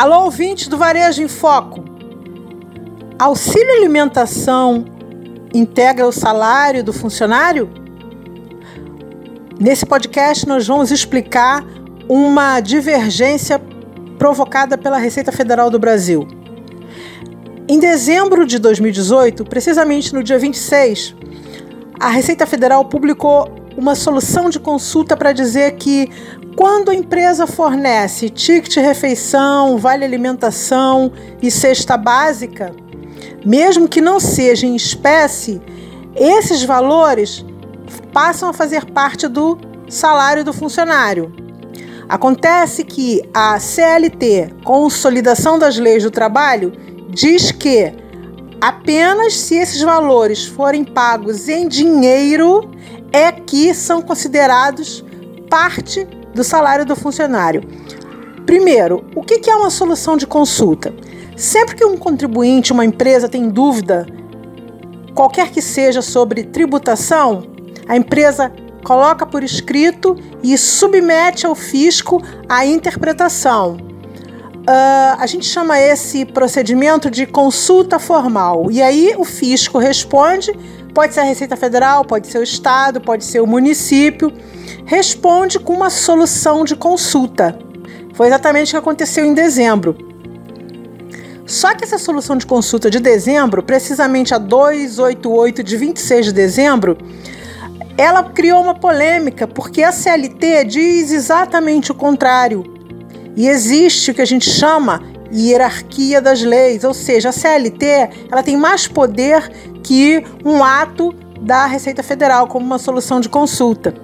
Alô, ouvintes do Varejo em Foco. Auxílio alimentação integra o salário do funcionário? Nesse podcast, nós vamos explicar uma divergência provocada pela Receita Federal do Brasil. Em dezembro de 2018, precisamente no dia 26, a Receita Federal publicou uma solução de consulta para dizer que quando a empresa fornece ticket refeição, vale alimentação e cesta básica, mesmo que não seja em espécie, esses valores passam a fazer parte do salário do funcionário. Acontece que a CLT, Consolidação das Leis do Trabalho, diz que apenas se esses valores forem pagos em dinheiro é que são considerados parte do salário do funcionário. Primeiro, o que é uma solução de consulta? Sempre que um contribuinte, uma empresa tem dúvida, qualquer que seja sobre tributação, a empresa coloca por escrito e submete ao fisco a interpretação. Uh, a gente chama esse procedimento de consulta formal. E aí o fisco responde, pode ser a Receita Federal, pode ser o Estado, pode ser o município responde com uma solução de consulta. Foi exatamente o que aconteceu em dezembro. Só que essa solução de consulta de dezembro, precisamente a 288 de 26 de dezembro, ela criou uma polêmica, porque a CLT diz exatamente o contrário. E existe o que a gente chama hierarquia das leis, ou seja, a CLT ela tem mais poder que um ato da Receita Federal como uma solução de consulta.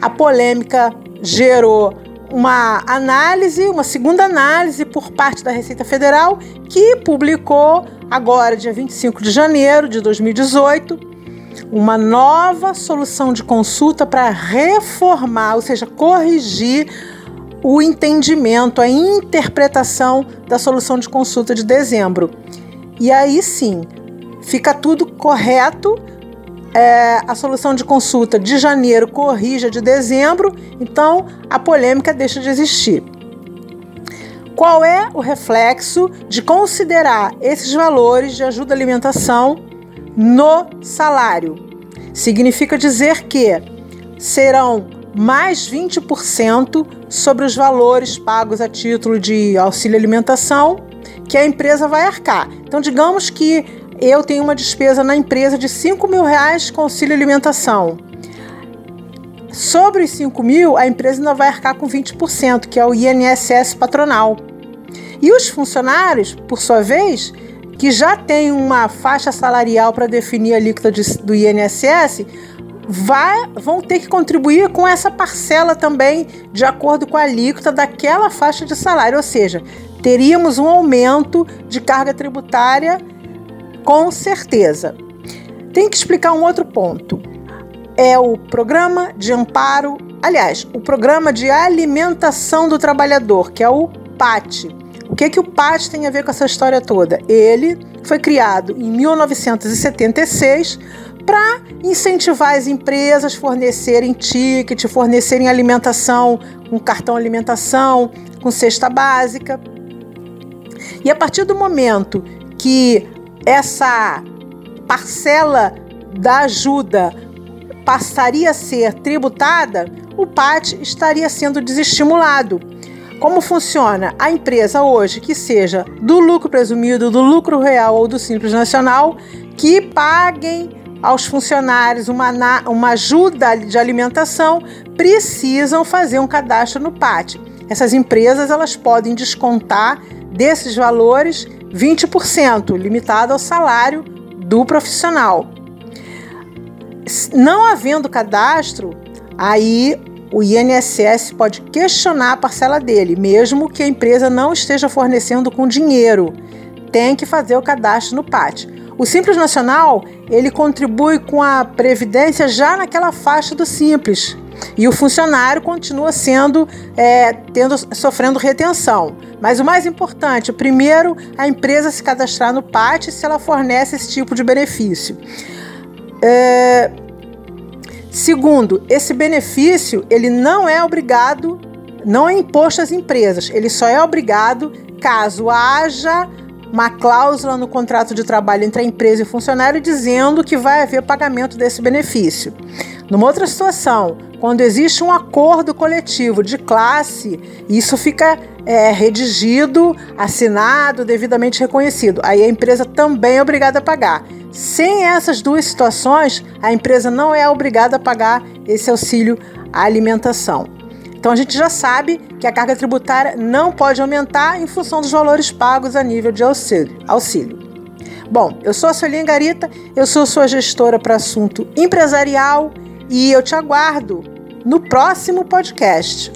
A polêmica gerou uma análise, uma segunda análise por parte da Receita Federal, que publicou agora, dia 25 de janeiro de 2018, uma nova solução de consulta para reformar, ou seja, corrigir o entendimento, a interpretação da solução de consulta de dezembro. E aí sim, fica tudo correto é, a solução de consulta de janeiro corrige a de dezembro, então a polêmica deixa de existir. Qual é o reflexo de considerar esses valores de ajuda à alimentação no salário? Significa dizer que serão mais 20% sobre os valores pagos a título de auxílio alimentação que a empresa vai arcar. Então, digamos que eu tenho uma despesa na empresa de 5 mil reais com auxílio alimentação. Sobre os 5 mil, a empresa ainda vai arcar com 20%, que é o INSS patronal. E os funcionários, por sua vez, que já têm uma faixa salarial para definir a alíquota de, do INSS, vai, vão ter que contribuir com essa parcela também, de acordo com a alíquota daquela faixa de salário. Ou seja, teríamos um aumento de carga tributária com certeza. Tem que explicar um outro ponto. É o programa de amparo, aliás, o programa de alimentação do trabalhador, que é o PAT. O que, que o PAT tem a ver com essa história toda? Ele foi criado em 1976 para incentivar as empresas fornecerem ticket, fornecerem alimentação, um cartão alimentação, com cesta básica. E a partir do momento que essa parcela da ajuda passaria a ser tributada, o PAT estaria sendo desestimulado. Como funciona? A empresa hoje, que seja do lucro presumido, do lucro real ou do Simples Nacional, que paguem aos funcionários uma, uma ajuda de alimentação, precisam fazer um cadastro no PAT. Essas empresas elas podem descontar desses valores 20%, limitado ao salário do profissional. Não havendo cadastro, aí o INSS pode questionar a parcela dele, mesmo que a empresa não esteja fornecendo com dinheiro. Tem que fazer o cadastro no PAT. O Simples Nacional, ele contribui com a previdência já naquela faixa do Simples, e o funcionário continua sendo é, tendo, sofrendo retenção. Mas o mais importante, primeiro, a empresa se cadastrar no PAT se ela fornece esse tipo de benefício. É, segundo, esse benefício ele não é obrigado não é imposto às empresas, ele só é obrigado caso haja uma cláusula no contrato de trabalho entre a empresa e o funcionário dizendo que vai haver pagamento desse benefício. Numa outra situação, quando existe um acordo coletivo de classe, isso fica é, redigido, assinado, devidamente reconhecido. Aí a empresa também é obrigada a pagar. Sem essas duas situações, a empresa não é obrigada a pagar esse auxílio à alimentação. Então a gente já sabe que a carga tributária não pode aumentar em função dos valores pagos a nível de auxílio. auxílio. Bom, eu sou a Solinha Garita, eu sou sua gestora para assunto empresarial e eu te aguardo no próximo podcast.